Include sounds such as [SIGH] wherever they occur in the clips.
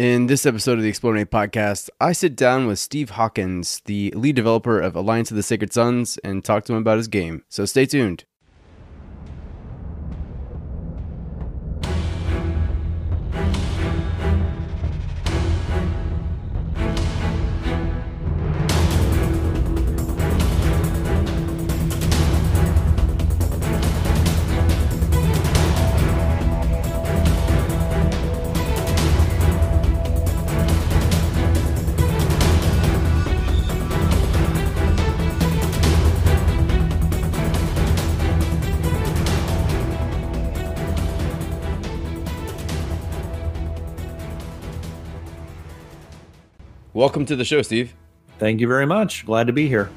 In this episode of the eXplorminate podcast, I sit down with Steve Hawkins, the lead developer of Alliance of the Sacred Suns, and talk to him about his game. So stay tuned. Welcome to the show, Steve. Thank you very much. Glad to be here.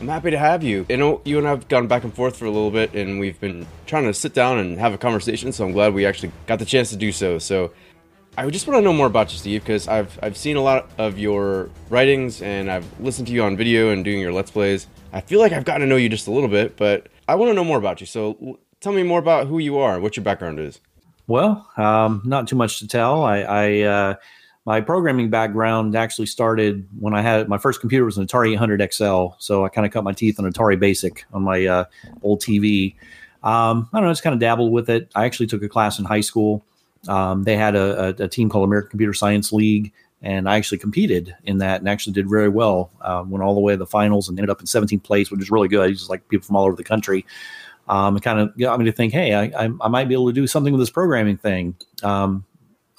I'm happy to have you. You know, you and I have gone back and forth for a little bit, and we've been trying to sit down and have a conversation. So I'm glad we actually got the chance to do so. So I just want to know more about you, Steve, because I've I've seen a lot of your writings, and I've listened to you on video and doing your let's plays. I feel like I've gotten to know you just a little bit, but I want to know more about you. So tell me more about who you are, what your background is. Well, um, not too much to tell. I, I uh, my programming background actually started when I had my first computer was an Atari 800 XL. So I kind of cut my teeth on Atari Basic on my uh, old TV. Um, I don't know, just kind of dabbled with it. I actually took a class in high school. Um, they had a, a, a, team called American Computer Science League, and I actually competed in that and actually did very well. Uh, went all the way to the finals and ended up in 17th place, which is really good. Just like people from all over the country. Um, it kind of got me to think, hey, I, I, I, might be able to do something with this programming thing. Um,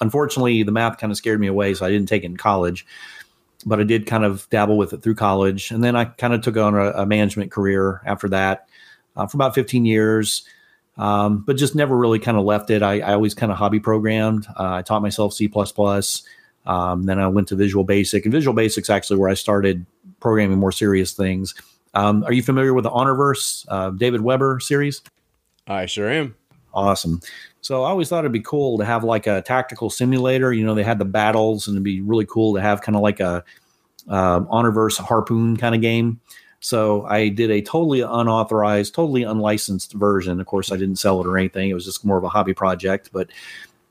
unfortunately, the math kind of scared me away, so I didn't take it in college. But I did kind of dabble with it through college, and then I kind of took on a, a management career after that uh, for about 15 years. Um, but just never really kind of left it. I, I always kind of hobby programmed. Uh, I taught myself C++. Um, then I went to Visual Basic, and Visual Basics actually where I started programming more serious things. Um, are you familiar with the Honorverse, uh, David Weber series? I sure am. Awesome. So I always thought it'd be cool to have like a tactical simulator. You know, they had the battles, and it'd be really cool to have kind of like a uh, Honorverse harpoon kind of game. So I did a totally unauthorized, totally unlicensed version. Of course, I didn't sell it or anything. It was just more of a hobby project, but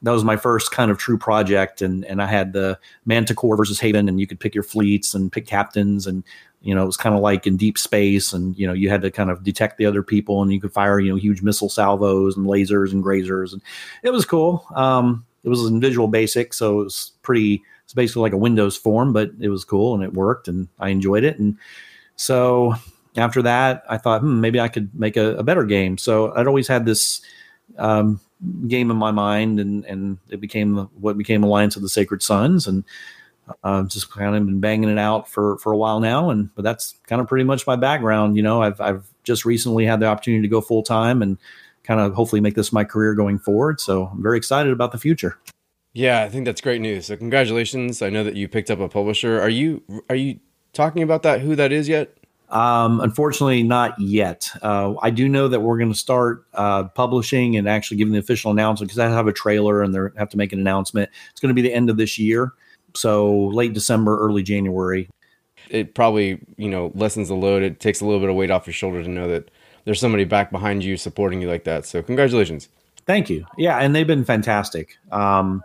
that was my first kind of true project. And and I had the Manticore versus Haven, and you could pick your fleets and pick captains, and you know, it was kind of like in deep space, and you know, you had to kind of detect the other people, and you could fire, you know, huge missile salvos and lasers and grasers, and it was cool. Um, it was in Visual Basic, so it was pretty. It's basically like a Windows form, but it was cool and it worked, and I enjoyed it. And so after that, I thought, hmm, maybe I could make a, a better game. So I'd always had this um, game in my mind, and and it became the, what became Alliance of the Sacred Suns, and uh, just kind of been banging it out for for a while now, and but that's kind of pretty much my background. You know, I've I've just recently had the opportunity to go full time and kind of hopefully make this my career going forward. So I'm very excited about the future. Yeah, I think that's great news. So congratulations! I know that you picked up a publisher. Are you are you talking about that? Who that is yet? Um, unfortunately, not yet. Uh, I do know that we're going to start uh, publishing and actually giving the official announcement because I have a trailer and they have to make an announcement. It's going to be the end of this year. So late December, early January. It probably, you know, lessens the load. It takes a little bit of weight off your shoulder to know that there's somebody back behind you supporting you like that. So congratulations. Thank you. Yeah, and they've been fantastic. Um,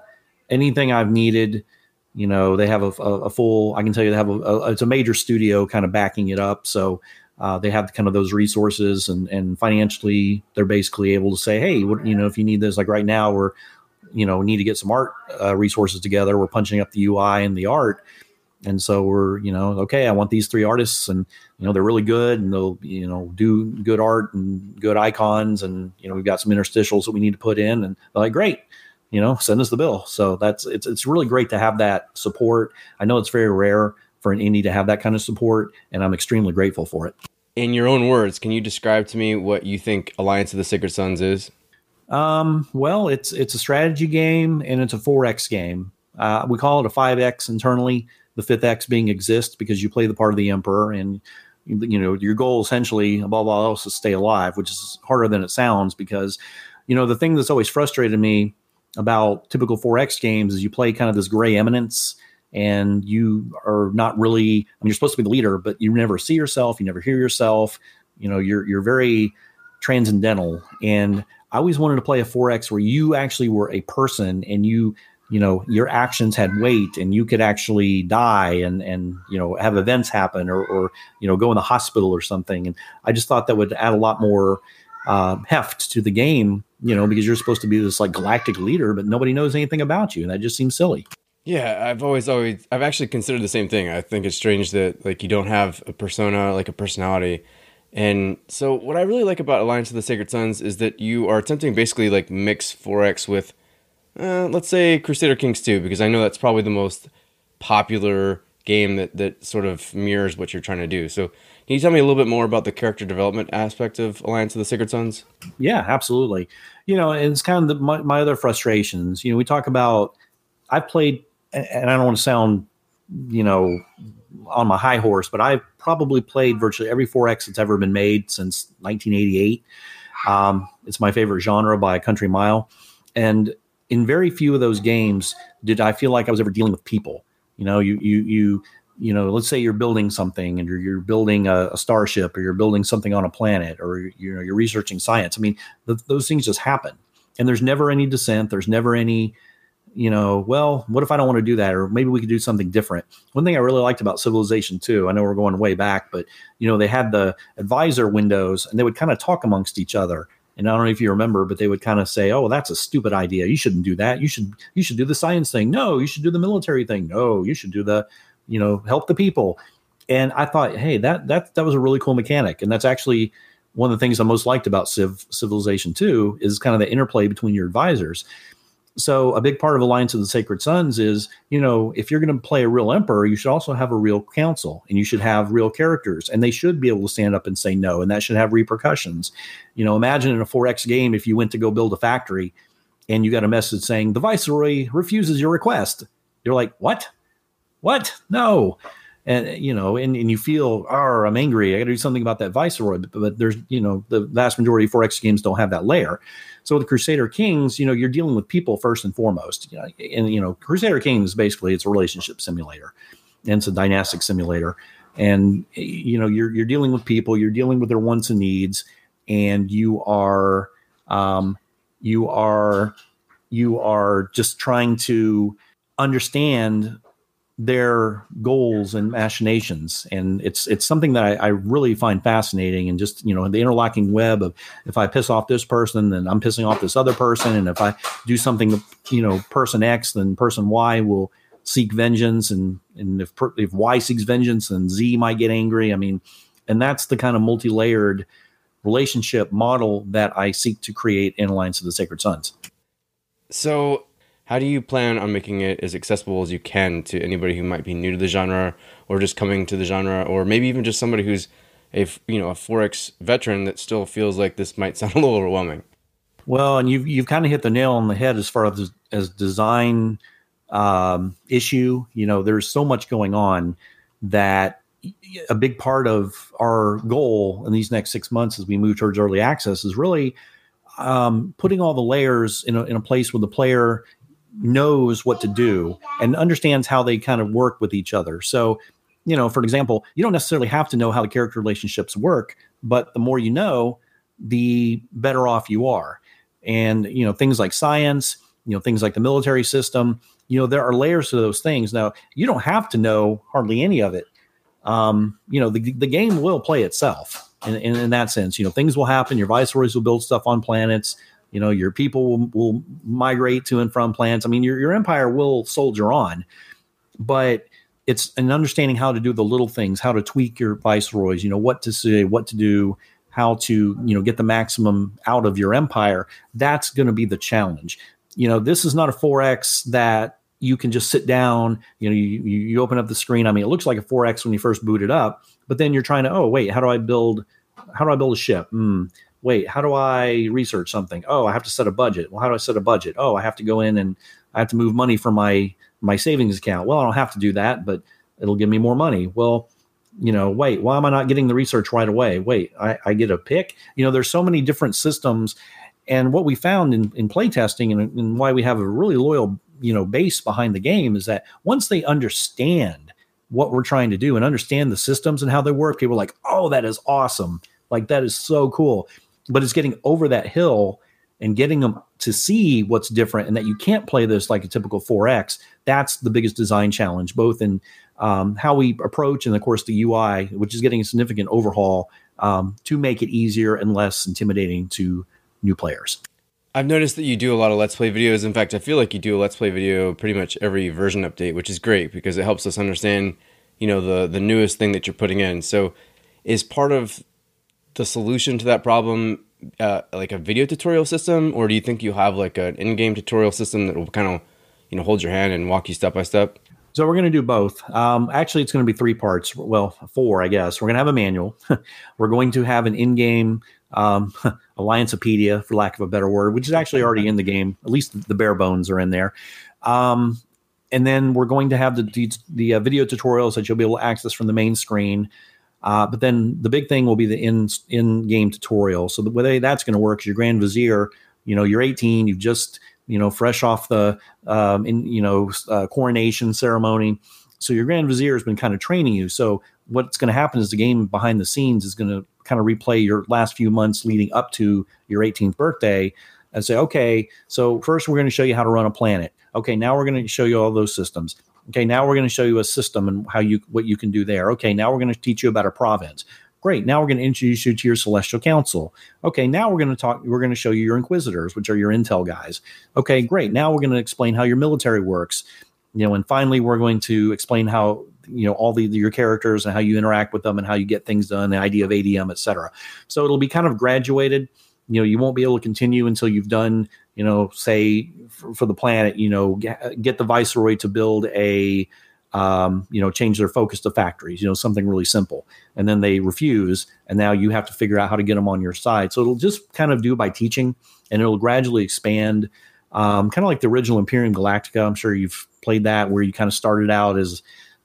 anything I've needed, you know, they have a, a, a full. I can tell you they have a, a, it's a major studio kind of backing it up. So uh, they have kind of those resources and and financially they're basically able to say, hey, what, you know, if you need this, like right now we're you know we need to get some art uh, resources together. We're punching up the ui and the art. And so we're you know okay i want these three artists and you know they're really good and they'll you know do good art and good icons. And you know we've got some interstitials that we need to put in. And they're like great you know send us the bill. So that's it's it's really great to have that support. I know it's very rare for an indie to have that kind of support and i'm extremely grateful for it. In your own words can you describe to me what you think alliance of the sacred suns is um, well, it's it's a strategy game and it's a 4X game. Uh, we call it a 5X internally, the fifth X being exist because you play the part of the Emperor and you know your goal essentially above all else is stay alive which is harder than it sounds because you know the thing that's always frustrated me about typical 4x games is you play kind of this gray eminence and you are not really i mean you're supposed to be the leader but you never see yourself you never hear yourself you know you're you're very transcendental and i always wanted to play a 4x where you actually were a person and you you know your actions had weight and you could actually die and and you know have events happen or or you know go in the hospital or something. And i just thought that would add a lot more uh, heft to the game you know because you're supposed to be this like galactic leader but nobody knows anything about you. And that just seems silly. Yeah i've always always i've actually considered the same thing. I think it's strange that like you don't have a persona like a personality and so what i really like about alliance of the sacred suns is that you are attempting basically like mix 4x with uh, let's say Crusader Kings 2, because I know that's probably the most popular game that, that sort of mirrors what you're trying to do. So, can you tell me a little bit more about the character development aspect of Alliance of the Sacred Suns? Yeah, absolutely. You know, it's kind of the, my, my other frustrations. You know, we talk about, I've played, and I don't want to sound, you know, on my high horse, but I've probably played virtually every 4X that's ever been made since 1988. Um, it's my favorite genre by a country mile. And in very few of those games did I feel like I was ever dealing with people. You know, you you you you know, let's say you're building something and you're, you're building a, a, starship or you're building something on a planet or you know you're researching science. I mean, th- those things just happen, and there's never any dissent. There's never any, you know, well, what if I don't want to do that, or maybe we could do something different. One thing I really liked about Civilization 2, I know we're going way back, but you know, they had the advisor windows and they would kind of talk amongst each other and I don't know if you remember, but they would kind of say, "Oh, that's a stupid idea. You shouldn't do that. You should you should do the science thing. No, you should do the military thing. No, you should do the, you know, help the people." And I thought, hey, that that that was a really cool mechanic, and that's actually one of the things I most liked about Civ Civilization Two is kind of the interplay between your advisors so a big part of alliance of the sacred suns is you know if you're going to play a real emperor you should also have a real council and you should have real characters and they should be able to stand up and say no and that should have repercussions. You know imagine in a 4x game if you went to go build a factory and you got a message saying the viceroy refuses your request. You're like what? What? No. And you know and, and you feel oh i'm angry. I gotta do something about that viceroy. But, but there's you know the vast majority of 4x games don't have that layer so with the Crusader Kings, you know, you're dealing with people first and foremost. You know, and you know, Crusader Kings basically it's a relationship simulator, and it's a dynastic simulator. And you know, you're you're dealing with people, you're dealing with their wants and needs, and you are um, you are you are just trying to understand their goals and machinations. And it's it's something that I, I, really find fascinating and just you know the interlocking web of if i piss off this person then i'm pissing off this other person. And if i do something you know person x then person y will seek vengeance. And and if if y seeks vengeance then z might get angry. I mean and that's the kind of multi-layered relationship model that i seek to create in alliance of the sacred suns. So how do you plan on making it as accessible as you can to anybody who might be new to the genre or just coming to the genre? Or maybe even just somebody who's a you know a 4x veteran that still feels like this might [LAUGHS] sound a little overwhelming? Well and you've, you've kind of hit the nail on the head as far as as design um, issue. You know there's so much going on that a big part of our goal in these next six months as we move towards early access is really um, putting all the layers in a, in a place where the player knows what to do and understands how they kind of work with each other. So, you know, for example, you don't necessarily have to know how the character relationships work, but the more you know, the better off you are. And, you know, things like science, you know, things like the military system, you know, there are layers to those things. Now, you don't have to know hardly any of it. Um, you know, the, the game will play itself in, in, in that sense. You know, things will happen. Your viceroys will build stuff on planets you know your people will, will migrate to and from plants. I mean your, your empire will soldier on but it's an understanding how to do the little things how to tweak your viceroys you know what to say what to do how to you know get the maximum out of your empire. That's going to be the challenge. You know this is not a 4x that you can just sit down you know you, you open up the screen. I mean it looks like a 4x when you first boot it up but then you're trying to oh wait how do i build how do i build a ship? Mm, wait, how do I research something? Oh, I have to set a budget. Well, how do I set a budget? Oh, I have to go in and I have to move money from my my savings account. Well, I don't have to do that, but it'll give me more money. Well, you know, wait, why am I not getting the research right away? Wait, I, I get a pick. You know, there's so many different systems. And what we found in, in playtesting and, and why we have a really loyal, you know, base behind the game is that once they understand what we're trying to do and understand the systems and how they work, people are like, oh, that is awesome. Like that is so cool. But it's getting over that hill and getting them to see what's different and that you can't play this like a typical 4X. That's the biggest design challenge, both in um, how we approach and, of course, the UI, which is getting a significant overhaul um, to make it easier and less intimidating to new players. I've noticed that you do a lot of Let's Play videos. In fact, I feel like you do a Let's Play video pretty much every version update, which is great because it helps us understand, you know, the the newest thing that you're putting in. So, is part of the solution to that problem uh, like a video tutorial system, or do you think you have like an in-game tutorial system that will kind of, you know, hold your hand and walk you step by step? So we're going to do both. Um, actually, it's going to be three parts. Well, four, I guess. We're going to have a manual. [LAUGHS] we're going to have an in-game um, [LAUGHS] Alliancepedia, for lack of a better word, which is actually already in the game. At least the bare bones are in there. Um, and then we're going to have the the, the uh, video tutorials that you'll be able to access from the main screen. Uh, but then the big thing will be the in in game tutorial. So the way that's going to work is your Grand Vizier. You know, you're 18. You've just you know fresh off the um, in you know uh, coronation ceremony. So your Grand Vizier has been kind of training you. So what's going to happen is the game behind the scenes is going to kind of replay your last few months leading up to your 18th birthday and say, okay, so first we're going to show you how to run a planet. Okay, now we're going to show you all those systems. Okay, now we're going to show you a system and how you what you can do there. Okay, now we're going to teach you about a province. Great. Now we're going to introduce you to your celestial council. Okay, now we're going to talk. We're going to show you your inquisitors, which are your intel guys. Okay, great. Now we're going to explain how your military works. You know, and finally we're going to explain how you know all the your characters and how you interact with them and how you get things done, the idea of ADM, etc. So it'll be kind of graduated. You know, you won't be able to continue until you've done you know, say for, for the planet, you know, get, get, the viceroy to build a, um, you know, change their focus to factories, you know, something really simple. And then they refuse. And now you have to figure out how to get them on your side. So it'll just kind of do by teaching and it'll gradually expand, um, kind of like the original Imperium Galactica. I'm sure you've played that where you kind of started out as,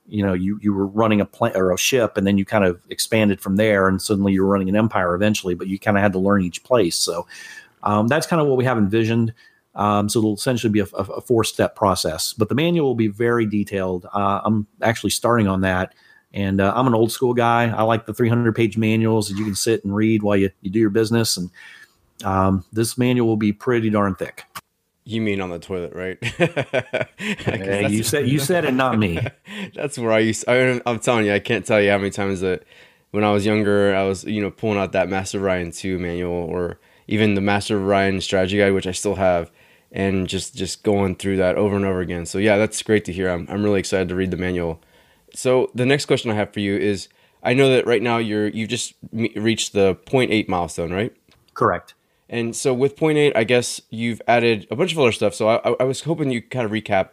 you know, you, you were running a plant or a ship and then you kind of expanded from there and suddenly you're running an empire eventually, but you kind of had to learn each place. So, um, that's kind of what we have envisioned. Um, so it'll essentially be a, a, four step process, but the manual will be very detailed. Uh, I'm actually starting on that. And uh, I'm an old school guy. I like the 300 page manuals that you can sit and read while you, you do your business. And um, this manual will be pretty darn thick. You mean on the toilet, right? [LAUGHS] you said you said it, not me. [LAUGHS] that's where I used. I, I'm telling you, I can't tell you how many times that when I was younger, I was you know pulling out that Master of Orion two manual or even the Master of Orion strategy guide, which I still have, and just just going through that over and over again. So yeah, that's great to hear. I'm I'm really excited to read the manual. So the next question I have for you is: I know that right now you're you've just reached the 0.8 milestone, right? Correct. And so with 0.8, I guess you've added a bunch of other stuff. So I, I was hoping you kind of recap.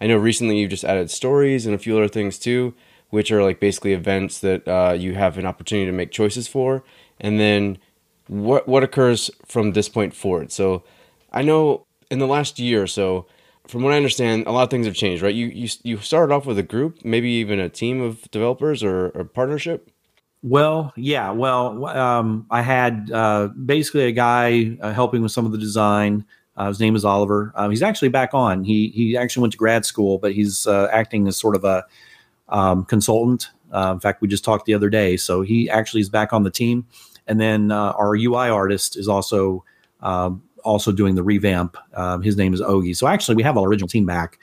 I know recently you've just added stories and a few other things too, which are like basically events that uh, you have an opportunity to make choices for. And then what what occurs from this point forward. So I know in the last year or so, from what I understand, a lot of things have changed, right? You you you started off with a group, maybe even a team of developers or a partnership. Well, yeah. Well, um, I had uh, basically a guy uh, helping with some of the design. Uh, his name is Oliver. Um, he's actually back on. He he actually went to grad school, but he's uh, acting as sort of a um, consultant. Uh, in fact, we just talked the other day, so he actually is back on the team. And then uh, our UI artist is also um, also doing the revamp. Um, his name is Ogie. So actually, we have our original team back.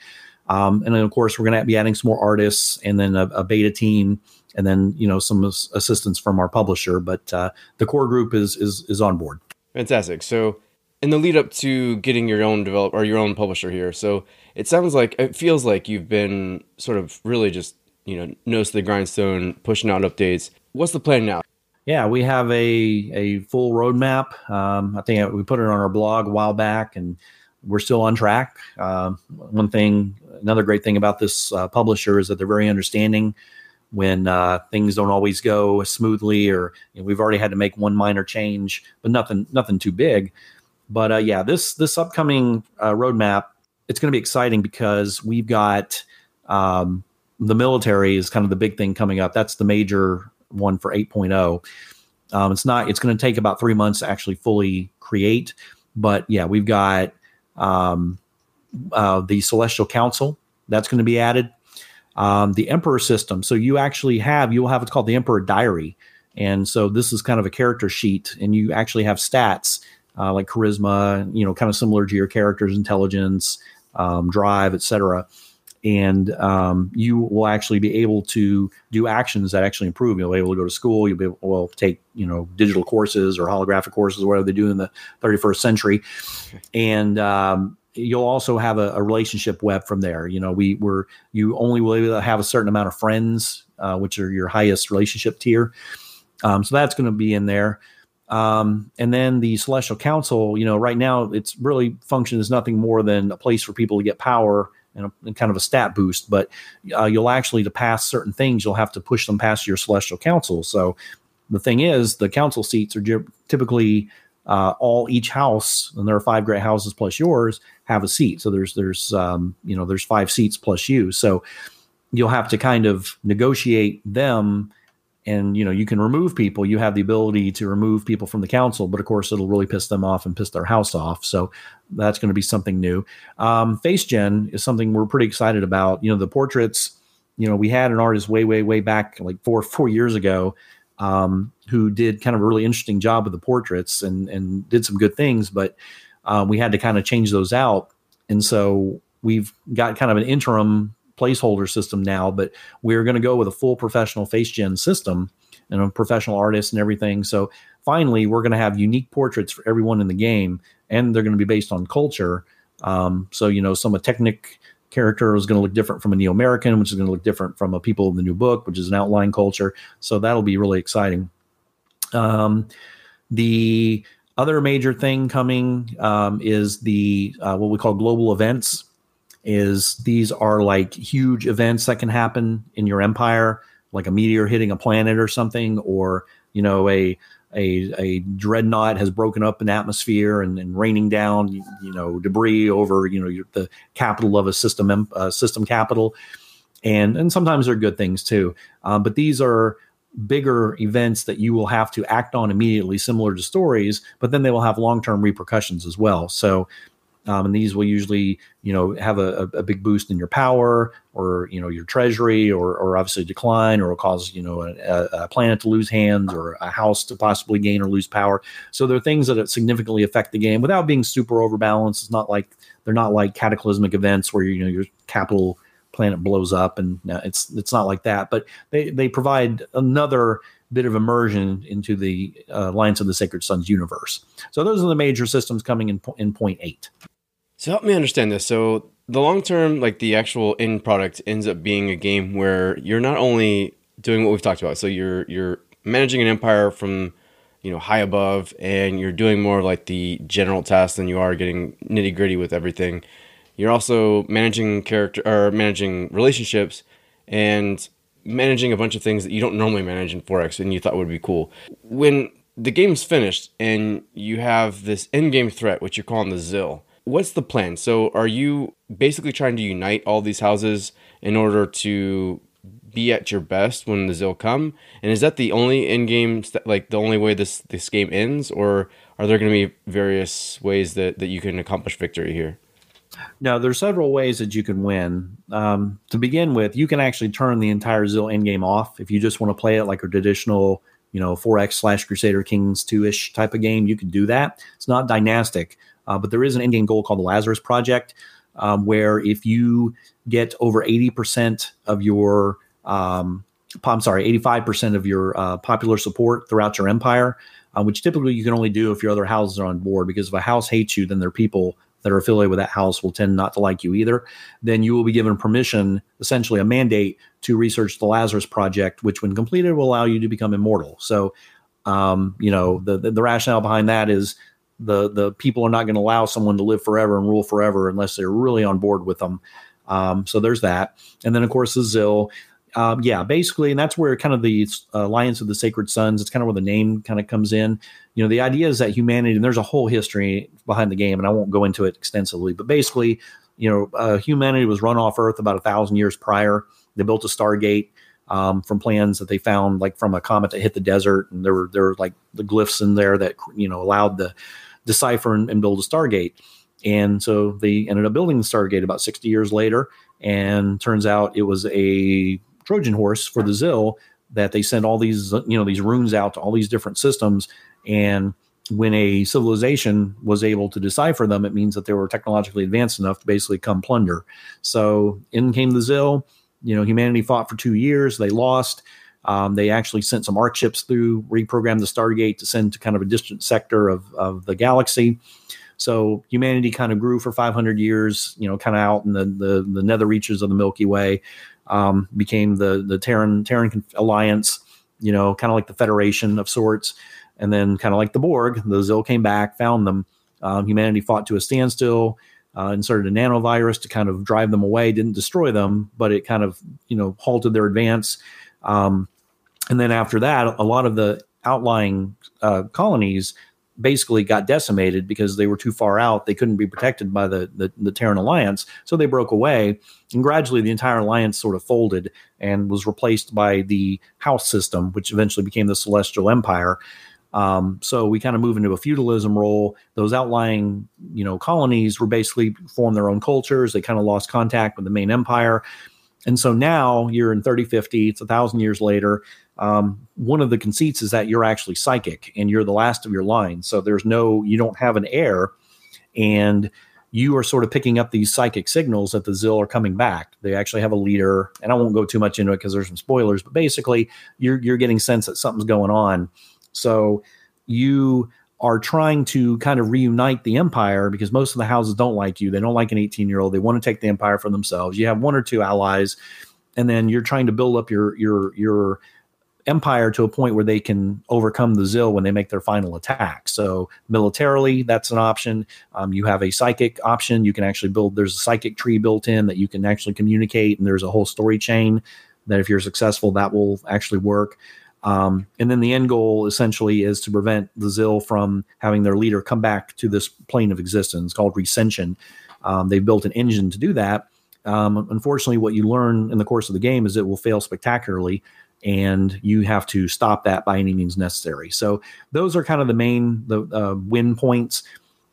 Um, and then of course, we're going to be adding some more artists, and then a, a beta team, and then you know some assistance from our publisher. But uh, the core group is is is on board. Fantastic. So in the lead up to getting your own develop or your own publisher here, so it sounds like it feels like you've been sort of really just you know nose to the grindstone, pushing out updates. What's the plan now? Yeah, we have a a full roadmap. Um, I think we put it on our blog a while back, and we're still on track. Uh, one thing, another great thing about this uh, publisher is that they're very understanding when uh, things don't always go smoothly, or you know, we've already had to make one minor change, but nothing nothing too big. But uh, yeah, this this upcoming uh, roadmap it's going to be exciting because we've got um, the military is kind of the big thing coming up. That's the major one for 8.0. Um, it's not. It's going to take about three months to actually fully create, but yeah, we've got um, uh, the Celestial Council that's going to be added. Um, the Emperor system. So you actually have you'll have what's called the Emperor Diary, and so this is kind of a character sheet, and you actually have stats uh, like charisma, you know, kind of similar to your character's intelligence, um, drive, etc. And um, you will actually be able to do actions that actually improve. You'll be able to go to school. You'll be able well take you know digital courses or holographic courses, whatever they do in the 31st century, and um, you'll also have a, a, relationship web from there. You know, we were you only will have a certain amount of friends, uh, which are your highest relationship tier. Um, so that's going to be in there. Um, and then the Celestial Council, you know, right now it's really functions as nothing more than a place for people to get power and, a, and kind of a stat boost. But uh, you'll actually to pass certain things, you'll have to push them past your Celestial Council. So the thing is, the council seats are typically uh, all each house, and there are five great houses plus yours, have a seat. So there's there's um, you know there's five seats plus you. So you'll have to kind of negotiate them and you know you can remove people you have the ability to remove people from the council but of course it'll really piss them off and piss their house off so that's going to be something new um, face gen is something we're pretty excited about you know the portraits you know we had an artist way way way back like four four years ago um, who did kind of a really interesting job with the portraits and and did some good things but um, we had to kind of change those out and so we've got kind of an interim placeholder system now, but we're going to go with a full professional face gen system and a professional artist and everything. So finally, we're going to have unique portraits for everyone in the game, and they're going to be based on culture. Um, so you know, some a Technic character is going to look different from a Neo American, which is going to look different from a People in the New Book, which is an outline culture. So that'll be really exciting. Um, the other major thing coming um, is the uh, what we call global events is these are like huge events that can happen in your empire, like a meteor hitting a planet or something, or you know a a, a dreadnought has broken up an atmosphere and, and raining down you, know debris over you know the capital of a system uh, system capital, and and sometimes they're good things too. Uh, but these are bigger events that you will have to act on immediately, similar to stories, but then they will have long term repercussions as well. So um, and these will usually, you know, have a, a, big boost in your power or, you know, your treasury or, or obviously decline or cause, you know, a, a, planet to lose hands or a house to possibly gain or lose power. So there are things that significantly affect the game without being super overbalanced. It's not like they're not like cataclysmic events where, you know, your capital planet blows up and uh, it's, it's not like that, but they, they provide another bit of immersion into the uh, Alliance of the Sacred Suns universe. So those are the major systems coming in in point eight. So help me understand this. So the long term, like the actual end product, ends up being a game where you're not only doing what we've talked about. So you're you're managing an empire from you know high above, and you're doing more like the general tasks than you are getting nitty gritty with everything. You're also managing character or managing relationships and managing a bunch of things that you don't normally manage in 4X and you thought would be cool. When the game's finished and you have this end game threat, which you're calling the Xill, what's the plan? So are you basically trying to unite all these houses in order to be at your best when the Xill come? And is that the only end game, like the only way this this game ends, or are there going to be various ways that that you can accomplish victory here? No, there's several ways that you can win. Um, to begin with, you can actually turn the entire Xill endgame off if you just want to play it like a traditional, you know, 4X slash Crusader Kings 2 ish type of game. You can do that. It's not dynastic. Uh, but there is an endgame goal called the Lazarus Project, um, where if you get over 80% of your, um, I'm sorry, 85% of your uh, popular support throughout your empire, uh, which typically you can only do if your other houses are on board, because if a house hates you, then their people that are affiliated with that house will tend not to like you either. Then you will be given permission, essentially a mandate, to research the Lazarus Project, which, when completed, will allow you to become immortal. So, um, you know, the, the, the rationale behind that is the the people are not going to allow someone to live forever and rule forever unless they're really on board with them. Um, so there's that, and then of course the Xill. Um, yeah, basically, and that's where kind of the uh, Alliance of the Sacred Suns. It's kind of where the name kind of comes in. You know, the idea is that humanity, and there's a whole history behind the game, and I won't go into it extensively, but basically, you know, uh, humanity was run off Earth about a thousand years prior. They built a Stargate um, from plans that they found, like from a comet that hit the desert, and there were there were like the glyphs in there that you know allowed the decipher and, and build a Stargate. And so they ended up building the Stargate about 60 years later. And turns out it was a Trojan horse for the Xill that they sent all these, you know, these runes out to all these different systems. And when a civilization was able to decipher them, it means that they were technologically advanced enough to basically come plunder. So in came the Xill. You know, humanity fought for two years. They lost. Um, they actually sent some ark ships through, reprogrammed the Stargate to send to kind of a distant sector of, of the galaxy. So humanity kind of grew for 500 years, you know, kind of out in the, the, the nether reaches of the Milky Way, um, became the, the Terran, Terran Alliance, you know, kind of like the Federation of sorts. And then kind of like the Borg, the Xill came back, found them. Um, humanity fought to a standstill, uh, inserted a nanovirus to kind of drive them away, didn't destroy them, but it kind of, you know, halted their advance. Um, and then after that, a lot of the outlying uh, colonies basically got decimated because they were too far out. They couldn't be protected by the, the, the Terran Alliance. So they broke away. And gradually, the entire alliance sort of folded and was replaced by the House system, which eventually became the Celestial Empire. Um, so we kind of move into a feudalism role. Those outlying, you know, colonies were basically formed their own cultures. They kind of lost contact with the main empire. And so now you're in 3050, it's a thousand years later, um, one of the conceits is that you're actually psychic and you're the last of your line. So there's no, you don't have an heir, and you are sort of picking up these psychic signals that the Xill are coming back. They actually have a leader, and I won't go too much into it because there's some spoilers. But basically, you're you're getting sense that something's going on. So you are trying to kind of reunite the empire because most of the houses don't like you. They don't like an 18 year old. They want to take the empire for themselves. You have one or two allies, and then you're trying to build up your your your empire to a point where they can overcome the Xill when they make their final attack. So militarily, that's an option. Um, you have a psychic option. You can actually build. There's a psychic tree built in that you can actually communicate, and there's a whole story chain that if you're successful, that will actually work. Um, and then the end goal essentially is to prevent the Xill from having their leader come back to this plane of existence called Recension. Um, they've built an engine to do that. Um, unfortunately, what you learn in the course of the game is it will fail spectacularly and you have to stop that by any means necessary. So those are kind of the main the uh, win points.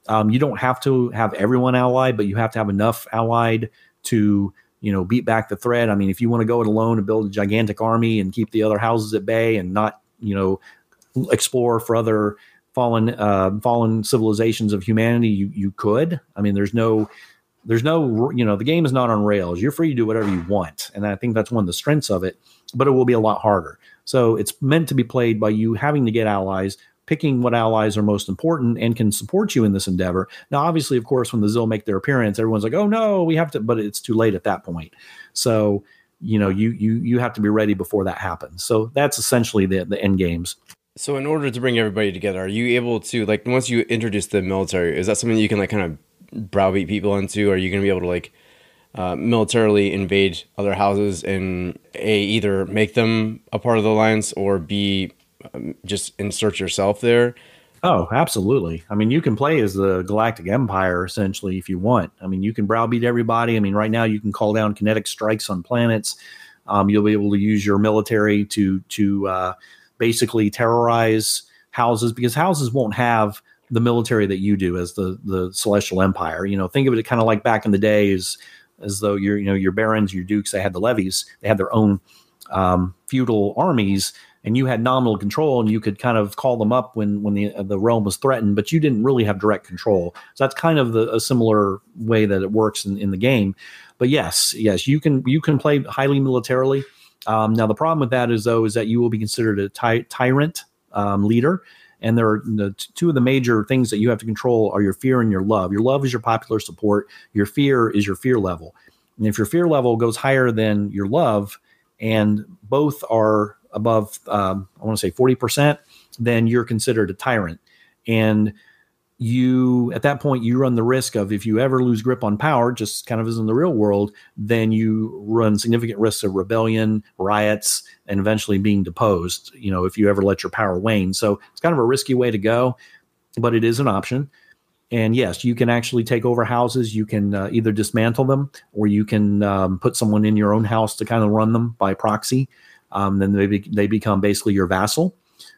Um, you don't have to have everyone allied, but you have to have enough allied to you know beat back the threat. I mean, if you want to go it alone and build a gigantic army and keep the other houses at bay and not you know explore for other fallen uh, fallen civilizations of humanity, you you could. I mean, there's no there's no you know the game is not on rails you're free to do whatever you want and i think that's one of the strengths of it but it will be a lot harder. So it's meant to be played by you having to get allies picking what allies are most important and can support you in this endeavor. Now obviously of course when the Xill make their appearance everyone's like oh no we have to but it's too late at that point. So you know you you you have to be ready before that happens. So that's essentially the the end games. So in order to bring everybody together are you able to like once you introduce the military is that something you can like kind of browbeat people into? Are you going to be able to like uh, militarily invade other houses and a either make them a part of the alliance or b um, just insert yourself there? Oh, absolutely. I mean, you can play as the Galactic Empire essentially if you want. I mean, you can browbeat everybody. I mean, right now you can call down kinetic strikes on planets. Um, you'll be able to use your military to to uh, basically terrorize houses because houses won't have the military that you do as the the celestial empire you know think of it kind of like back in the days as though your you know your barons your dukes they had the levies they had their own um, feudal armies and you had nominal control and you could kind of call them up when when the the realm was threatened but you didn't really have direct control. So that's kind of the, a similar way that it works in, in the game. But yes yes you can you can play highly militarily. Um, now the problem with that is though is that you will be considered a ty- tyrant um, leader and there are the two of the major things that you have to control are your fear and your love. Your love is your popular support. Your fear is your fear level. And if your fear level goes higher than your love, and both are above, um, I want to say 40%, then you're considered a tyrant. And you at that point you run the risk of if you ever lose grip on power just kind of as in the real world then you run significant risks of rebellion riots and eventually being deposed you know if you ever let your power wane so it's kind of a risky way to go but it is an option And yes, you can actually take over houses. You can uh, either dismantle them or you can um, put someone in your own house to kind of run them by proxy. Um, then they, be- they become basically your vassal.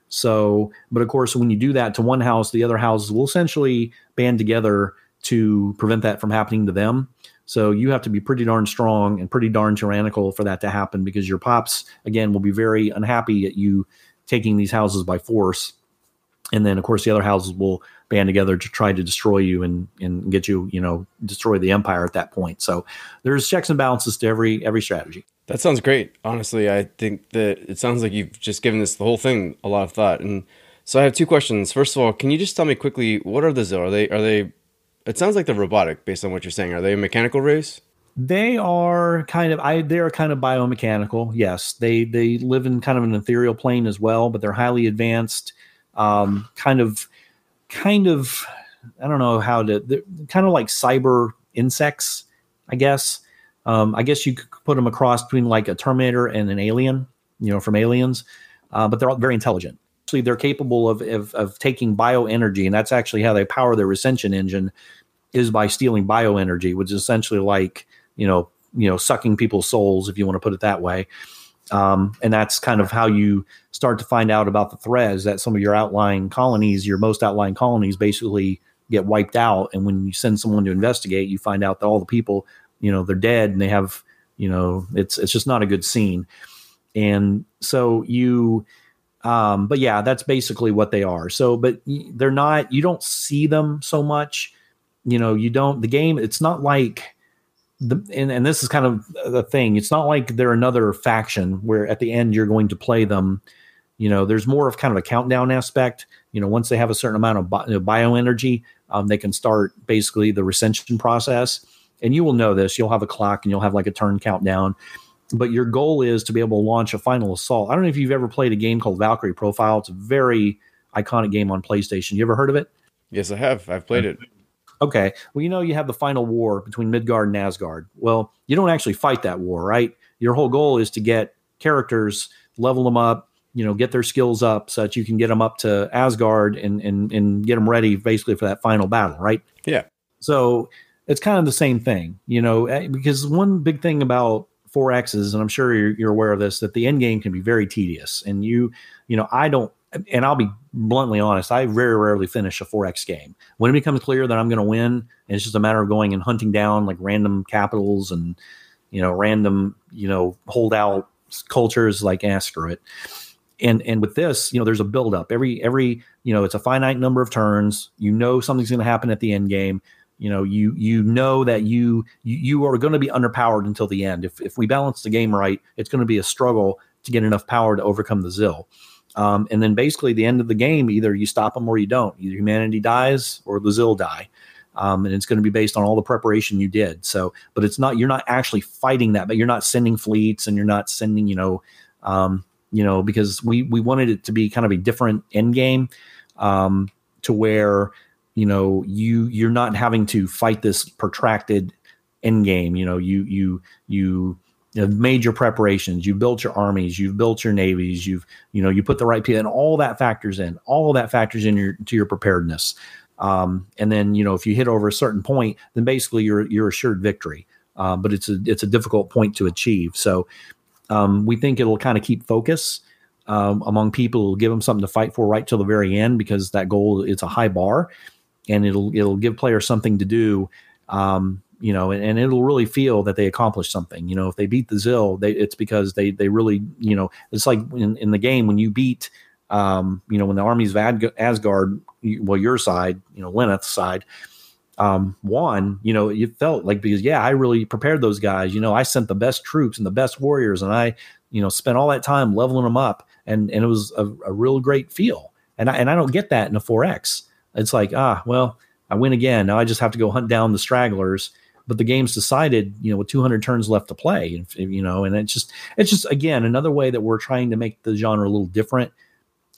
So, but of course, when you do that to one house, the other houses will essentially band together to prevent that from happening to them. So you have to be pretty darn strong and pretty darn tyrannical for that to happen because your pops, again, will be very unhappy at you taking these houses by force. And then, of course, the other houses will band together to try to destroy you and, and get you, you know, destroy the empire at that point. So there's checks and balances to every every strategy. That sounds great. Honestly, I think that it sounds like you've just given this the whole thing a lot of thought. And so I have two questions. First of all, can you just tell me quickly what are the Xill? Are they are they it sounds like they're robotic based on what you're saying. Are they a mechanical race? They are kind of I they are kind of biomechanical. Yes, they they live in kind of an ethereal plane as well, but they're highly advanced. Um, kind of, kind of, I don't know how to. Kind of like cyber insects, I guess. Um, I guess you could put them across between like a Terminator and an alien, you know, from Aliens, uh, but they're all very intelligent. Actually, they're capable of, of, of taking bioenergy, and that's actually how they power their Ascension engine, is by stealing bioenergy, which is essentially like you know you know sucking people's souls, if you want to put it that way. Um, and that's kind of how you start to find out about the threads that some of your outlying colonies, your most outlying colonies, basically get wiped out. And when you send someone to investigate, you find out that all the people you know they're dead and they have you know it's it's just not a good scene. And so you um but yeah that's basically what they are. So but they're not you don't see them so much. You know you don't the game it's not like the and, and this is kind of the thing. It's not like they're another faction where at the end you're going to play them. You know there's more of kind of a countdown aspect. You know once they have a certain amount of bio, bioenergy um, they can start basically the recension process and you will know this. You'll have a clock and you'll have like a turn countdown. But your goal is to be able to launch a final assault. I don't know if you've ever played a game called Valkyrie Profile. It's a very iconic game on PlayStation. You ever heard of it? Yes, I have. I've played it. Okay. Well, you know, you have the final war between Midgard and Asgard. Well, you don't actually fight that war, right? Your whole goal is to get characters, level them up, you know, get their skills up so that you can get them up to Asgard and and and get them ready basically for that final battle, right? Yeah. So it's kind of the same thing, you know, eh, because one big thing about 4Xs, and I'm sure you're, you're aware of this, that the end game can be very tedious. And you, you know, I don't, and I'll be bluntly honest, I very rarely finish a 4X game. When it becomes clear that I'm going to win, and it's just a matter of going and hunting down like random capitals and, you know, random, you know, holdout cultures like Astro it. And and with this, you know, there's a buildup. Every every, you know, it's a finite number of turns. You know something's going to happen at the end game you know you you know that you you, are going to be underpowered until the end. If, if we balance the game right it's going to be a struggle to get enough power to overcome the Xill um, and then basically the end of the game either you stop them or you don't. Either humanity dies or the Xill die. Um, and it's going to be based on all the preparation you did. So but it's not you're not actually fighting that but you're not sending fleets and you're not sending you know um, you know because we we wanted it to be kind of a different end game um, to where you know you you're not having to fight this protracted end game you know you you you have made your preparations you've built your armies you've built your navies you've you know you put the right people and all that factors in all that factors in your to your preparedness. Um, and then you know if you hit over a certain point then basically you're you're assured victory. Uh, but it's a it's a difficult point to achieve. So um, we think it'll kind of keep focus um, among people it'll give them something to fight for right till the very end because that goal it's a high bar and it'll it'll give players something to do. Um, you know, and, and, it'll really feel that they accomplished something. You know, if they beat the Xill, they, it's because they they really, you know, it's like in, in the game when you beat, um, you know, when the armies of Asgard, well, your side, you know, Lenneth's side, um, won, you know, you felt like because yeah, I really prepared those guys. You know, I sent the best troops and the best warriors, and I, you know, spent all that time leveling them up, and and it was a, a real great feel. And I and I don't get that in a 4X. It's like, ah, well, I win again. Now I just have to go hunt down the stragglers. But the game's decided, you know, with 200 turns left to play, you know, and it's just, it's just again another way that we're trying to make the genre a little different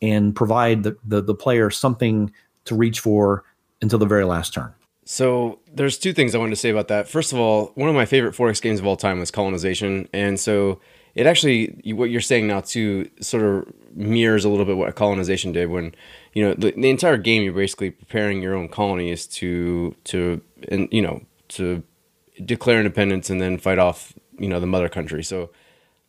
and provide the, the, the player something to reach for until the very last turn. So there's two things I wanted to say about that. First of all, one of my favorite 4X games of all time was Colonization, and so it actually what you're saying now too sort of mirrors a little bit what colonization did when you know the, the entire game you're basically preparing your own colonies to to and you know to declare independence and then fight off you know the mother country. So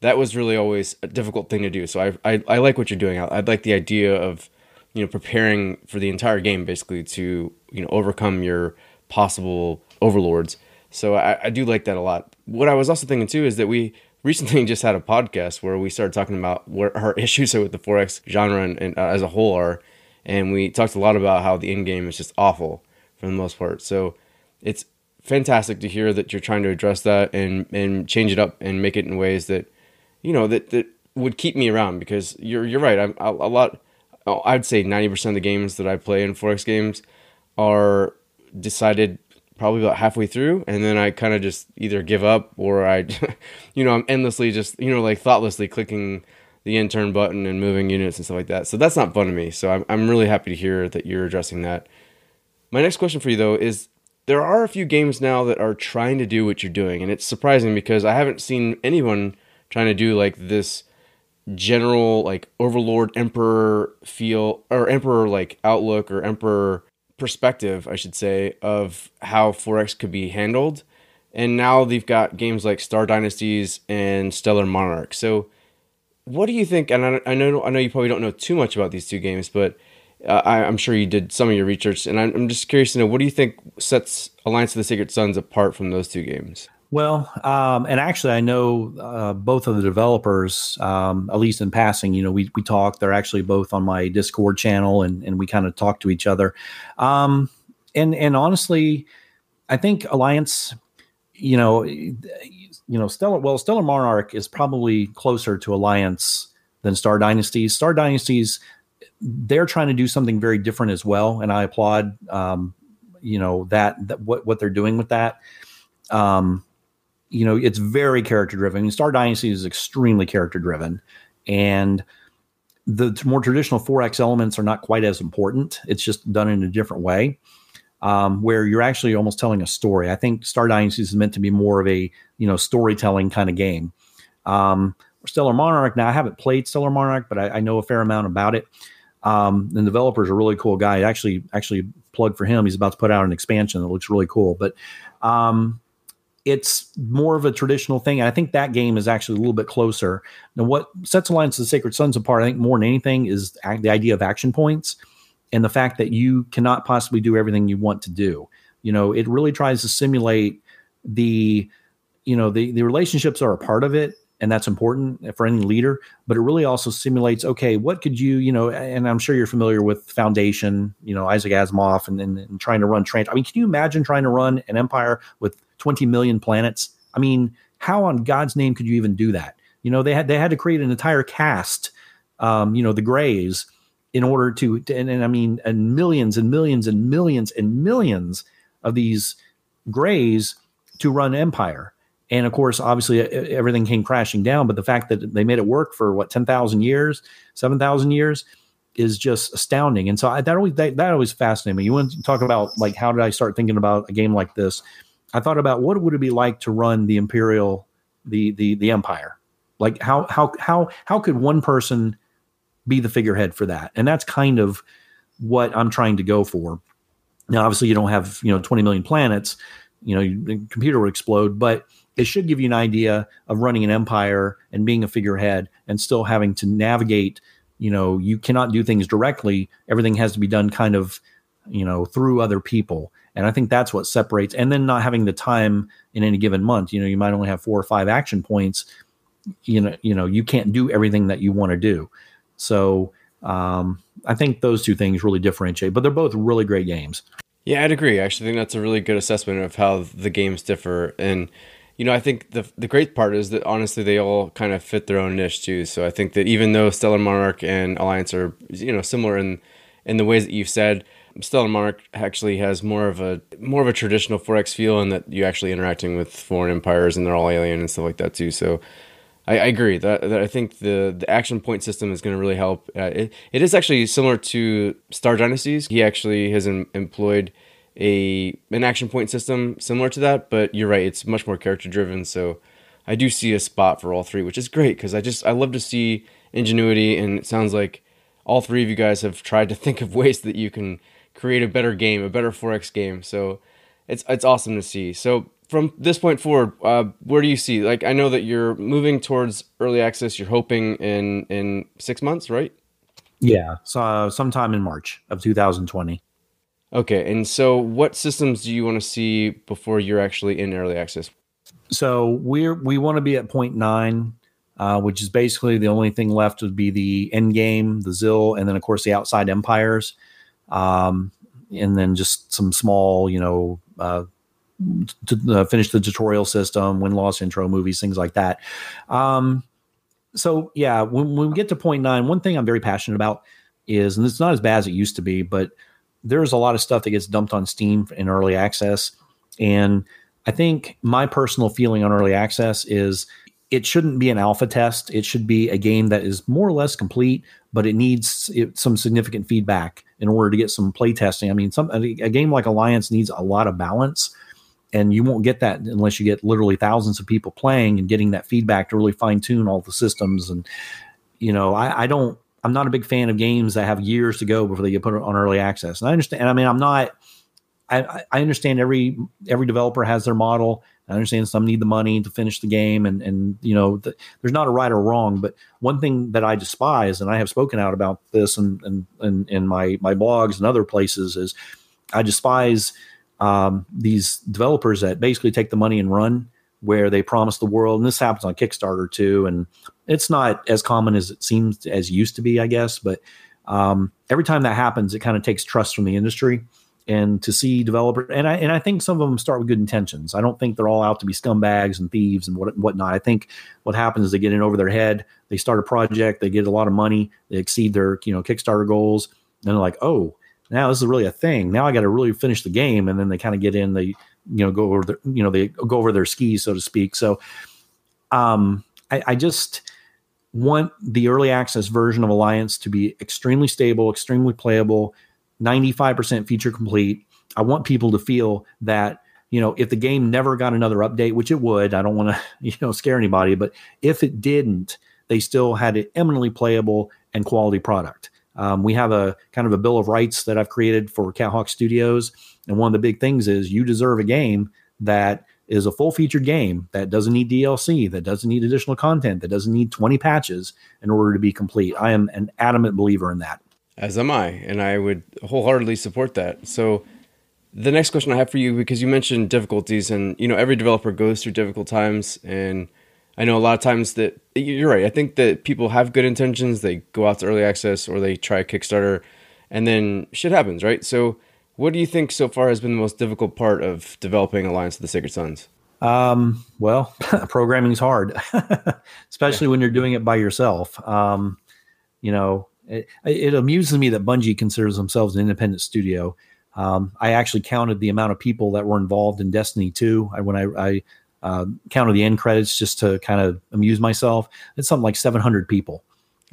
that was really always a difficult thing to do. So i i, I like what you're doing. I, I like the idea of you know preparing for the entire game basically to you know overcome your possible overlords. So I, I do like that a lot. What i was also thinking too is that we recently [LAUGHS] just had a podcast where we started talking about what our [LAUGHS] issues are with the 4X genre and, and uh, as a whole are, and we talked a lot about how the end game is just awful for the most part. So it's fantastic to hear that you're trying to address that and and change it up and make it in ways that you know that that would keep me around because you're you're right. I'm a, lot. I'd say 90% of the games that I play in 4X games are decided probably about halfway through and then I kind of just either give up or I [LAUGHS] you know I'm endlessly just you know like thoughtlessly clicking the intern button and moving units and stuff like that. So that's not fun to me. So I'm I'm really happy to hear that you're addressing that. My next question for you though is there are a few games now that are trying to do what you're doing and it's surprising because I haven't seen anyone trying to do like this general like overlord emperor feel or emperor like outlook or emperor perspective, I should say, of how 4X could be handled. And now they've got games like Star Dynasties and Stellar Monarch. So, what do you think? And I, I know I know you probably don't know too much about these two games, but uh, I, am sure you did some of your research, and I'm, I'm just curious to know what do you think sets Alliance of the Sacred Suns apart from those two games? Well, um, and actually, I know uh, both of the developers, um, at least in passing. You know, we we talk. They're actually both on my Discord channel, and and we kind of talk to each other. Um, and and honestly, I think Alliance, you know, you know, Stellar. Well, Stellar Monarch is probably closer to Alliance than Star Dynasties. Star Dynasties, they're trying to do something very different as well, and I applaud. Um, you know that, that what what they're doing with that. Um, you know, it's very character driven. I mean, Star Dynasty is extremely character driven, and the more traditional 4X elements are not quite as important. It's just done in a different way, um, where you're actually almost telling a story. I think Star Dynasty is meant to be more of a you know storytelling kind of game. Um, Stellar Monarch. Now, I haven't played Stellar Monarch, but I, I know a fair amount about it. Um, the developer is a really cool guy. Actually, actually, plug for him. He's about to put out an expansion that looks really cool. But um, it's more of a traditional thing. And I think that game is actually a little bit closer. Now, what sets Alliance of the Sacred Suns apart, I think, more than anything, is the idea of action points and the fact that you cannot possibly do everything you want to do. You know, it really tries to simulate the, you know, the, the relationships are a part of it. And that's important for any leader, but it really also simulates, okay, what could you, you know, and I'm sure you're familiar with Foundation, you know, Isaac Asimov and, and, and trying to run train. I mean, can you imagine trying to run an empire with 20 million planets. I mean, how on God's name could you even do that? You know, they had they had to create an entire caste, um, you know, the Greys, in order to, to and, and I mean, and millions and millions and millions and millions of these Greys to run Empire. And of course, obviously, everything came crashing down. But the fact that they made it work for what ten thousand years, seven thousand years, is just astounding. And so I, that always that, that always fascinated me. You want to talk about like how did I start thinking about a game like this? I thought about what would it be like to run the imperial, the the the empire. Like how how how how could one person be the figurehead for that? And that's kind of what I'm trying to go for. Now, obviously, you don't have you know 20 million planets. You know, the computer would explode, but it should give you an idea of running an empire and being a figurehead and still having to navigate. You know, you cannot do things directly. Everything has to be done kind of, you know, through other people. And I think that's what separates, and then not having the time in any given month. You know, you might only have four or five action points. You know, you know, you can't do everything that you want to do. So um, I think those two things really differentiate, but they're both really great games. Yeah, I'd agree. I actually think that's a really good assessment of how the games differ. And, you know, I think the the great part is that honestly they all kind of fit their own niche too. So I think that even though Stellar Monarch and Alliance are, you know, similar in in the ways that you've said, Stellar Monarch actually has more of a more of a traditional 4X feel, and that you're actually interacting with foreign empires, and they're all alien and stuff like that too. So, I, I agree that, that I think the the action point system is going to really help. Uh, it, it is actually similar to Star Dynasties. He actually has em- employed a an action point system similar to that, but you're right, it's much more character driven. So, I do see a spot for all three, which is great because I just I love to see ingenuity, and it sounds like all three of you guys have tried to [LAUGHS] think of ways that you can create a better game, a better 4X game. So it's it's awesome to see. So from this point forward, uh, where do you see? Like, I know that you're moving towards early access. You're hoping in in six months, right? Yeah, so uh, sometime in March of 2020. Okay, and so what systems do you want to see before you're actually in early access? So we're we want to be at point nine, uh, which is basically the only thing left would be the end game, the Xill, and then of course the outside empires, um, and then just some small, you know, uh, to uh, finish the tutorial system, win loss intro movies, things like that. Um, so yeah, when, when we get to point nine, one thing I'm very passionate about is, and it's not as bad as it used to be, but there's a lot of stuff that gets dumped on Steam in early access. And I think my personal feeling on early access is it shouldn't be an alpha test. It should be a game that is more or less complete, but it needs it, some significant feedback in order to get some play testing. I mean, some a, game like Alliance needs a lot of balance, and you won't get that unless you get literally thousands of people playing and getting that feedback to really fine tune all the systems. And you know, I, I don't I'm not a big fan of games that have years to go before they get put on early access. And I understand. I mean, I'm not. I, I understand every every developer has their model. I understand some need the money to finish the game, and and you know the, there's not a right or wrong. But one thing that I despise, and I have spoken out about this and and in, in, in my my blogs and other places, is I despise um, these developers that basically take the money and run where they promise the world. And this happens on Kickstarter too. And it's not as common as it seems as used to be, I guess. But um, every time that happens, it kind of takes trust from the industry. And to see developers, and I and I think some of them start with good intentions. I don't think they're all out to be scumbags and thieves and what whatnot. I think what happens is they get in over their head. They start a project, they get a lot of money, they exceed their you know Kickstarter goals, and they're like, oh, now this is really a thing. Now I got to really finish the game, and then they kind of get in. They you know go over the you know they go over their skis, so to speak. So, um, I, I just want the early access version of Alliance to be extremely stable, extremely playable, 95% feature complete. I want people to feel that, you know, if the game never got another update, which it would, I don't want to, [LAUGHS] you know, scare anybody, but if it didn't, they still had an eminently playable and quality product. Um, we have a kind of a bill of rights that I've created for Cathawk Studios. And one of the big things is you deserve a game that is a full featured game that doesn't need DLC, that doesn't need additional content, that doesn't need 20 patches in order to be complete. I am an adamant believer in that. As am I, and I would wholeheartedly support that. So, the next question I have for you, because you mentioned difficulties, and you know every developer goes through difficult times, and I know a lot of times that you're right. I think that people have good intentions. They go out to early access or they try Kickstarter, and then shit happens, right? So, what do you think so far has been the most difficult part of developing Alliance of the Sacred Suns? Um, well, [LAUGHS] programming is hard, [LAUGHS] especially yeah. when you're doing it by yourself. Um, you know, it, it, amuses me that Bungie considers themselves an independent studio. Um, I actually counted the amount of people that were involved in Destiny 2 I, when I, I uh, counted the end credits just to kind of amuse myself. It's something like 700 people.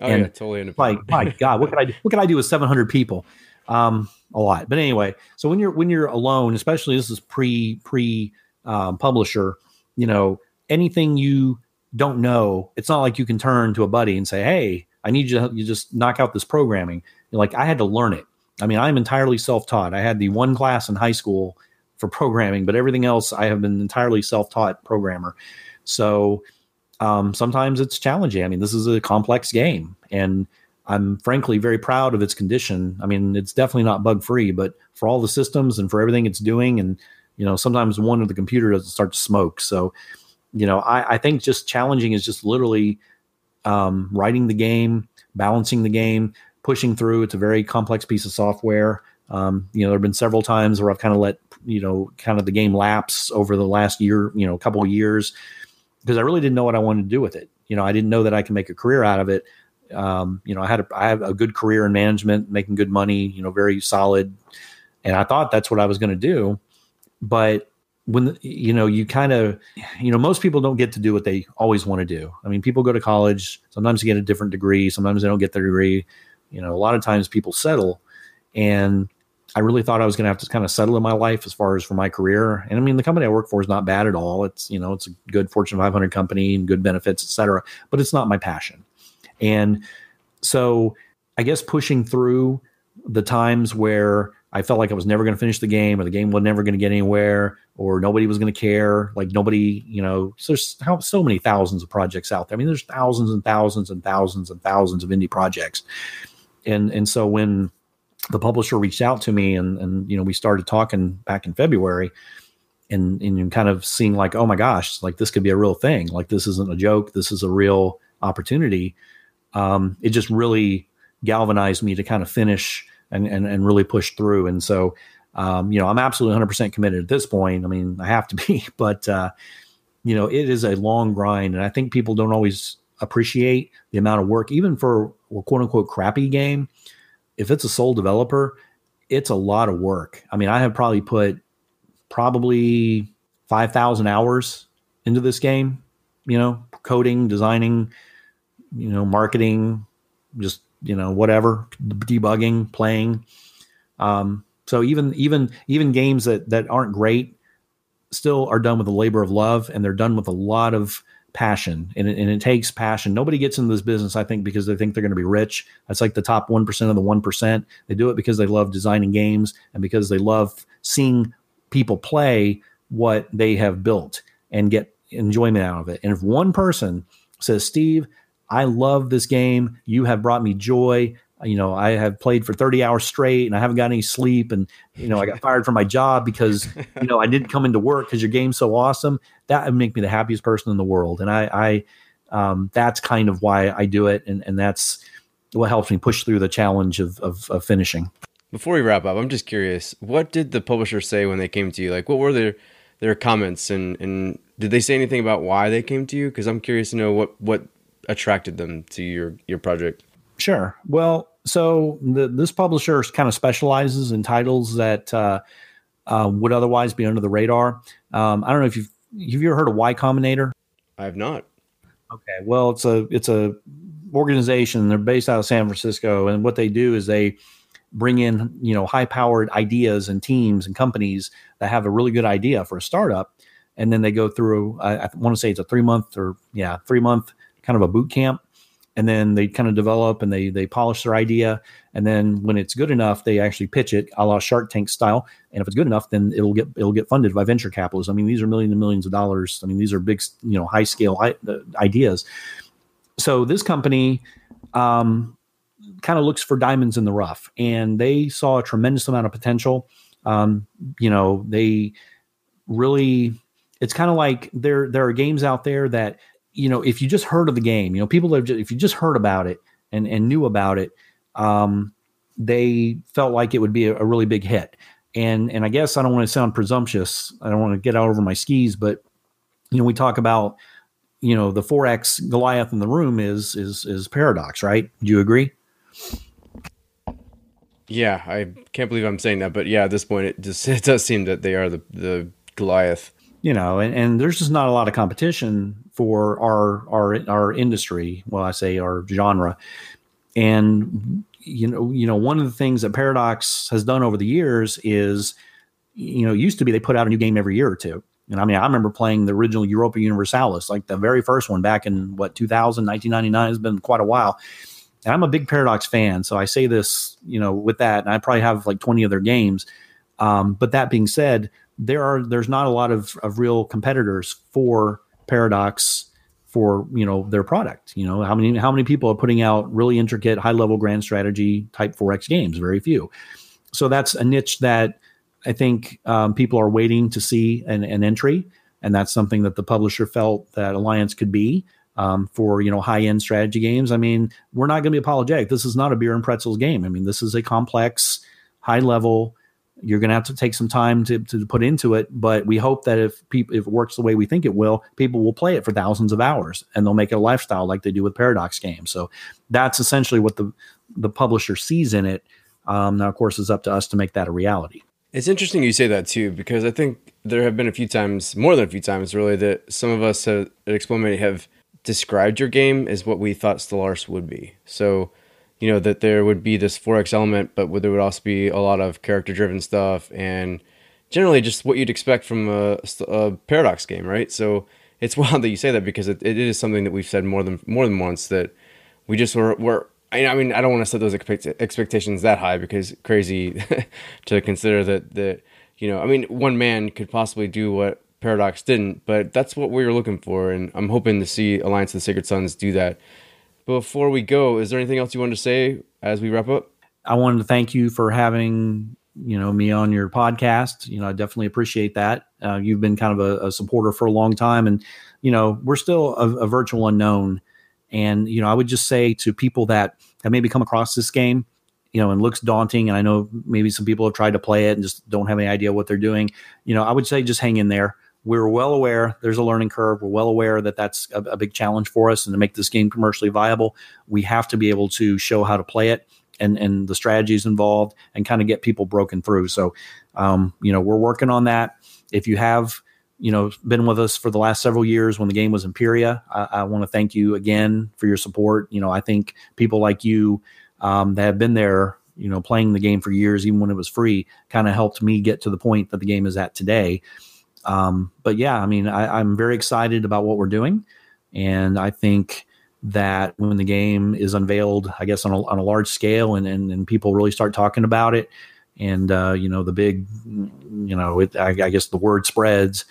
Oh and yeah, totally. Like, my [LAUGHS] God, what can I do? What can I do with 700 people? Um, a lot. But anyway, so when you're when you're alone, especially this is pre pre um, publisher, you know, anything you don't know, it's not like you can turn to a buddy and say, "Hey, I need you to help you just knock out this programming." You're like, I had to learn it. I mean, I'm entirely self taught. I had the one class in high school for programming, but everything else I have been entirely self taught programmer. So um, sometimes it's challenging. I mean, this is a complex game, and I'm frankly very proud of its condition. I mean, it's definitely not bug free, but for all the systems and for everything it's doing, and you know, sometimes one of the computer doesn't start to smoke. So, you know, I, I think just challenging is just literally um, writing the game, balancing the game, pushing through. It's a very complex piece of software. Um, you know, there have been several times where I've kind of let you know, kind of the game lapse over the last year, you know, couple of years, because I really didn't know what I wanted to do with it. You know, I didn't know that I can make a career out of it um, you know, I had a, I have a good career in management, making good money, you know, very solid, and I thought that's what I was going to do. But when you know, you kind of, you know, most people don't get to do what they always want to do. I mean, people go to college. Sometimes they get a different degree. Sometimes they don't get their degree. You know, a lot of times people settle, and I really thought I was going to have to kind of settle in my life as far as for my career. And I mean, the company I work for is not bad at all. It's, you know, it's a good Fortune 500 company and good benefits, et cetera, but it's not my passion. And so I guess pushing through the times where I felt like I was never going to finish the game or the game was never going to get anywhere or nobody was going to care. Like nobody, you know, so there's so many thousands of projects out there. I mean, there's thousands and thousands and thousands and thousands of indie projects. And, and so when the publisher reached out to me and, and, you know, we started talking back in February and, and kind of seeing like, oh my gosh, like this could be a real thing. Like this isn't a joke. This is a real opportunity. Um, it just really galvanized me to kind of finish and, and, and really push through. And so, um, you know, I'm absolutely 100% committed at this point. I mean, I have to [LAUGHS] be, but, uh, you know, it is a long grind. And I think people don't always appreciate the amount of work, even for a quote unquote crappy game. If it's a sole developer, it's a lot of work. I mean, I have probably put probably 5,000 hours into this game, you know, coding, designing, you know, marketing, just you know whatever debugging playing um, so even even even games that that aren't great still are done with a labor of love and they're done with a lot of passion and it, and it takes passion nobody gets into this business i think because they think they're going to be rich that's like the top 1% of the 1% they do it because they love designing games and because they love seeing people play what they have built and get enjoyment out of it and if one person says steve I love this game. You have brought me joy. You know, I have played for 30 hours straight and I haven't got any sleep. And, you know, I got fired from my job because, you know, I didn't come into work because your game's so awesome. That would make me the happiest person in the world. And I, I, um, that's kind of why I do it. And, and that's what helps me push through the challenge of, of, of finishing. Before we wrap up, I'm just curious, what did the publisher say when they came to you? Like, what were their, their comments and, and did they say anything about why they came to you? Cause I'm curious to know what, what attracted them to your your project? Sure. Well, so the, this publisher kind of specializes in titles that uh, uh, would otherwise be under the radar. Um, I don't know if you've have you ever heard of Y Combinator? I have not. Okay. Well, it's a it's a organization. They're based out of San Francisco, and what they do is they bring in you know high powered ideas and teams and companies that have a really good idea for a startup, and then they go through. I, I want to say it's a three month or yeah three month kind of a boot camp and then they kind of develop and they they polish their idea. And then when it's good enough they actually pitch it a la shark tank style. And if it's good enough then it'll get it'll get funded by venture capitalists. I mean these are millions and millions of dollars. I mean these are big you know high scale ideas. So this company um, kind of looks for diamonds in the rough and they saw a tremendous amount of potential. Um, you know they really it's kind of like there there are games out there that you know, if you just heard of the game, you know, people have just, if you just heard about it and and knew about it, um, they felt like it would be a, a really big hit. And and I guess I don't want to sound presumptuous. I don't want to get out over my skis, but you know, we talk about you know the 4x Goliath in the room is is is paradox, right? Do you agree? Yeah, I can't believe I'm saying that, but yeah, at this point, it just [LAUGHS] it does seem that they are the the Goliath. You know, and, and there's just not a lot of competition for our our our industry. Well, I say our genre, and you know, you know, one of the things that Paradox has done over the years is, you know, used to be they put out a new game every year or two. And I mean, I remember playing the original Europa Universalis, like the very first one back in what 2000, 1999 It's been quite a while. And I'm a big Paradox fan, so I say this, you know, with that, and I probably have like 20 of their games. Um, but that being said, there are there's not a lot of, of real competitors for paradox for you know their product you know how many how many people are putting out really intricate high level grand strategy type 4x games? Very few. So that's a niche that i think um, people are waiting to see an, an, entry and that's something that the publisher felt that alliance could be um, for you know high end strategy games. I mean we're not going to be apologetic. This is not a beer and pretzels game. I mean this is a complex high level you're going to have to take some time to, to put into it but we hope that if people if it works the way we think it will people will play it for thousands of hours and they'll make it a lifestyle like they do with paradox games. So that's essentially what the the publisher sees in it. Um, now of course it's up to us to make that a reality. It's interesting you say that too because i think there have been a few times more than a few times really that some of us at Explode have described your game as what we thought stellaris would be. So you know that there would be this 4x element, but there would also be a lot of character driven stuff and generally just what you'd expect from a, a, paradox game, right? So it's [LAUGHS] wild that you say that because it, it is something that we've said more than more than once that we just were, were I mean, I don't want to set those expectations that high because crazy [LAUGHS] to consider that that you know, I mean, one man could possibly do what Paradox didn't, but that's what we were looking for, and I'm hoping to see Alliance of the Sacred Suns do that. Before we go, is there anything else you wanted to say as we wrap up? I wanted to thank you for having you know me on your podcast. You know, I definitely appreciate that. Uh, you've been kind of a, a, supporter for a long time, and you know, we're still a, a virtual unknown. And you know, I would just say to people that have maybe come across this game, you know, and looks daunting, and I know maybe some people have tried to play it and just don't have any idea what they're doing. You know, I would say just hang in there. We're well aware there's a learning curve. We're well aware that that's a, a big challenge for us, and to make this game commercially viable, we have to be able to show how to play it and and the strategies involved, and kind of get people broken through. So, um, you know, we're working on that. If you have you know been with us for the last several years when the game was Imperia. I, I want to thank you again for your support. You know, I think people like you um, that have been there, you know, playing the game for years, even when it was free, kind of helped me get to the point that the game is at today. Um, but yeah, I mean, I, I'm very excited about what we're doing, and I think that when the game is unveiled, I guess on a, on a large scale, and, and and people really start talking about it, and uh, you know the big, you know, it, I, I guess the word spreads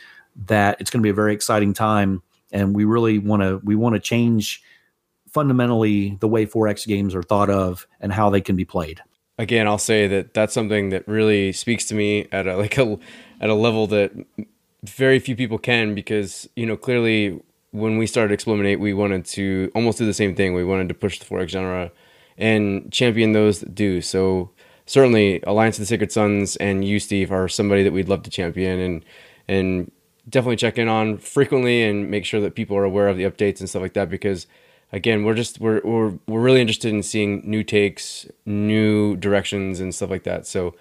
that it's going to be a very exciting time, and we really want to we want to change fundamentally the way 4X games are thought of and how they can be played. Again, I'll say that that's something that really speaks to me at a like a at a level that very few people can because you know clearly when we started eXplorminate, we wanted to almost do the same thing. We wanted to push the 4X genre and champion those that do. So certainly Alliance of the Sacred Suns and you, Steve, are somebody that we'd love to champion and and definitely check in on frequently and make sure that people are aware of the updates and stuff like that because again we're just we're we're, we're really interested in seeing new takes new directions and stuff like that so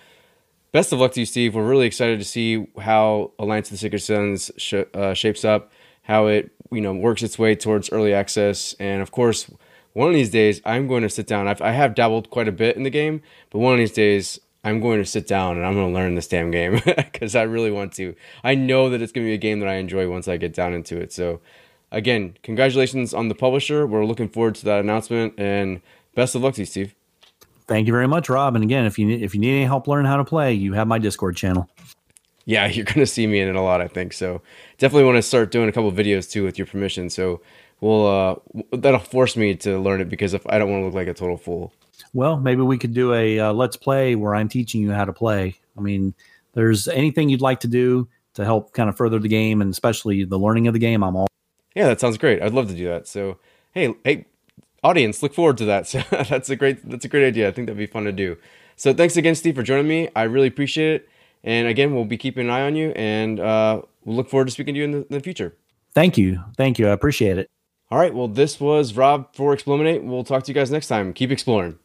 best of luck to you steve we're really excited to see how alliance of the sacred suns sh- uh, shapes up how it you know works its way towards early access and of course one of these days i'm going to sit down I've, i have dabbled quite a bit in the game but one of these days I'm going to sit down and I'm going to learn this damn game [LAUGHS] because I really want to. I know that it's going to be a game that I enjoy once I get down into it. So, again, congratulations on the publisher. We're looking forward to that announcement and best of luck to you, Steve. Thank you very much, Rob. And again, if you need, if you need any help learning how to play, you have my Discord channel. Yeah, [LAUGHS] you're going to see me in it a lot, I think. So, definitely want to start doing a couple videos too with your permission. So, we'll uh, that'll force me to learn it because if I don't want to look like a total fool well, maybe we could do a uh, let's play where I'm teaching you how to play. I mean, there's anything you'd like to do to help kind of further the game and especially the learning of the game. I'm all. Yeah, that sounds great. I'd love to do that. So, hey, hey, audience, look forward to that. [LAUGHS] So that's a great that's a great idea. I think that'd be fun to do. So thanks again, Steve, for joining me. I really appreciate it. And again, we'll be keeping an eye on you, and uh, we'll look forward to speaking to you in the, in the future. Thank you, thank you. I appreciate it. All right. Well, this was Rob for eXplorminate. We'll talk to you guys next time. Keep exploring.